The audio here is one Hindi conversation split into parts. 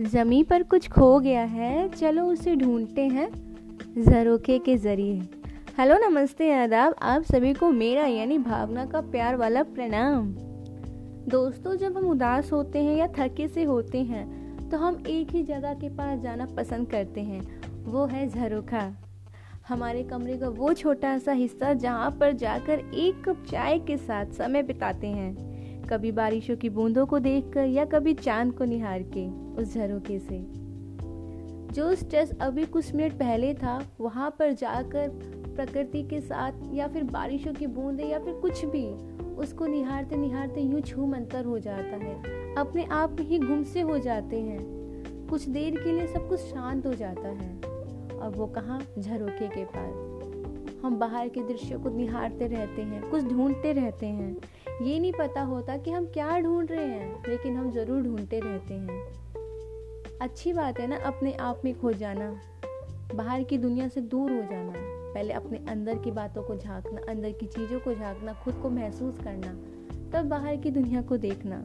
ज़मी पर कुछ खो गया है, चलो उसे ढूंढते हैं ज़रोखे के ज़रिए। हेलो, नमस्ते आदाब, आप सभी को मेरा यानी भावना का प्यार वाला प्रणाम। दोस्तों, जब हम उदास होते हैं या थके से होते हैं तो हम एक ही जगह के पास जाना पसंद करते हैं, वो है झरोखा हमारे कमरे का वो छोटा सा हिस्सा जहाँ पर जाकर एक कप चाय के साथ समय बिताते हैं। कभी बारिशों की बूंदों को देखकर या कभी चाँद को निहार के उस झरोके से। जो स्ट्रेस अभी कुछ मिनट पहले था, वहाँ पर जाकर प्रकृति के साथ या फिर बारिशों की बूंदें या फिर कुछ भी, उसको निहारते निहारते यूँ छू मंतर हो जाता है। अपने आप ही गुम से हो जाते हैं। कुछ देर के लिए सब कुछ शांत हो जाता है। और वो कहाँ? झरोके के पास। हम बाहर के दृश्यों को निहारते रहते हैं, कुछ ढूंढते रहते हैं। ये नहीं पता होता कि हम क्या ढूंढ रहे हैं, लेकिन हम ज़रूर ढूंढते रहते हैं। अच्छी बात है ना अपने आप में खो जाना, बाहर की दुनिया से दूर हो जाना, पहले अपने अंदर की बातों को झांकना, अंदर की चीज़ों को झांकना, खुद को महसूस करना, तब बाहर की दुनिया को देखना।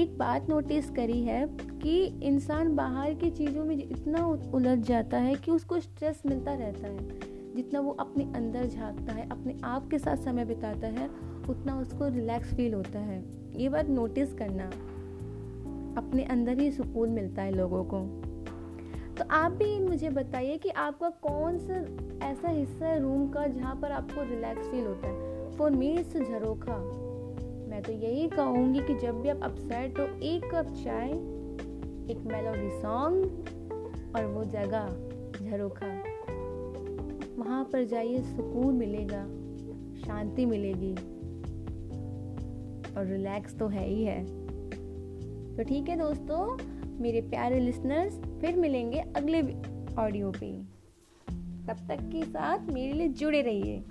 एक बात नोटिस करी है कि इंसान बाहर की चीज़ों में इतना उलझ जाता है कि उसको स्ट्रेस मिलता रहता है। जितना वो अपने अंदर झांकता है, अपने आप के साथ समय बिताता है, उतना उसको रिलैक्स फील होता है। ये बात नोटिस करना, अपने अंदर ही सुकून मिलता है लोगों को। तो आप भी मुझे बताइए कि आपका कौन सा ऐसा हिस्सा है रूम का जहाँ पर आपको रिलैक्स फील होता है? फॉर मी झरोखा। मैं तो यही कहूँगी कि जब भी आप अपसेट हो, एक कप चाय, एक मेलोडी सॉन्ग और वो जगह, झरोखा। वहाँ पर जाइए, सुकून मिलेगा, शांति मिलेगी। और रिलैक्स तो है ही है। तो ठीक है दोस्तों, मेरे प्यारे लिसनर्स फिर मिलेंगे अगले ऑडियो पे। तब तक के साथ मेरे लिए जुड़े रहिए।